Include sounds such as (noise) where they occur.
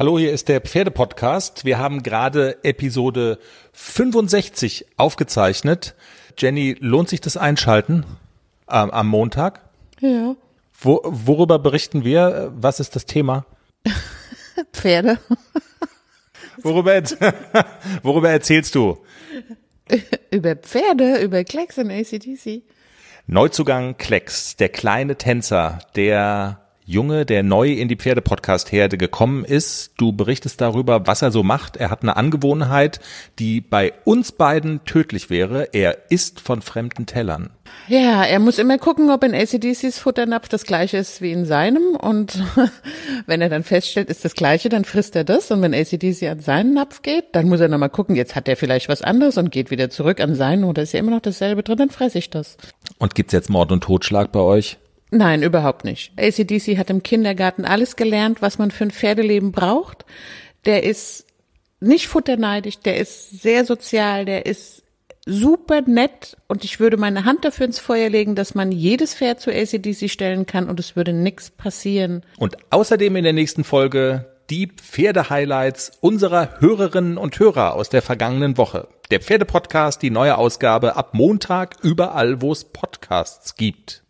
Hallo, hier ist der Pferdepodcast. Wir haben gerade Episode 65 aufgezeichnet. Jenny, lohnt sich das Einschalten ähm, am Montag? Ja. Wo, worüber berichten wir? Was ist das Thema? (laughs) Pferde. Worüber, (laughs) worüber erzählst du? (laughs) über Pferde, über Klecks und ACDC. Neuzugang Klecks, der kleine Tänzer, der Junge, der neu in die Pferdepodcast-Herde gekommen ist. Du berichtest darüber, was er so macht. Er hat eine Angewohnheit, die bei uns beiden tödlich wäre. Er isst von fremden Tellern. Ja, er muss immer gucken, ob in ACDCs Futternapf das gleiche ist wie in seinem. Und (laughs) wenn er dann feststellt, ist das gleiche, dann frisst er das. Und wenn ACDC an seinen Napf geht, dann muss er nochmal gucken, jetzt hat er vielleicht was anderes und geht wieder zurück an seinen oder ist ja immer noch dasselbe drin, dann fresse ich das. Und gibt's jetzt Mord und Totschlag bei euch? Nein, überhaupt nicht. ACDC hat im Kindergarten alles gelernt, was man für ein Pferdeleben braucht. Der ist nicht futterneidig, der ist sehr sozial, der ist super nett und ich würde meine Hand dafür ins Feuer legen, dass man jedes Pferd zu ACDC stellen kann und es würde nichts passieren. Und außerdem in der nächsten Folge die Pferde-Highlights unserer Hörerinnen und Hörer aus der vergangenen Woche. Der Pferde-Podcast, die neue Ausgabe ab Montag überall, wo es Podcasts gibt.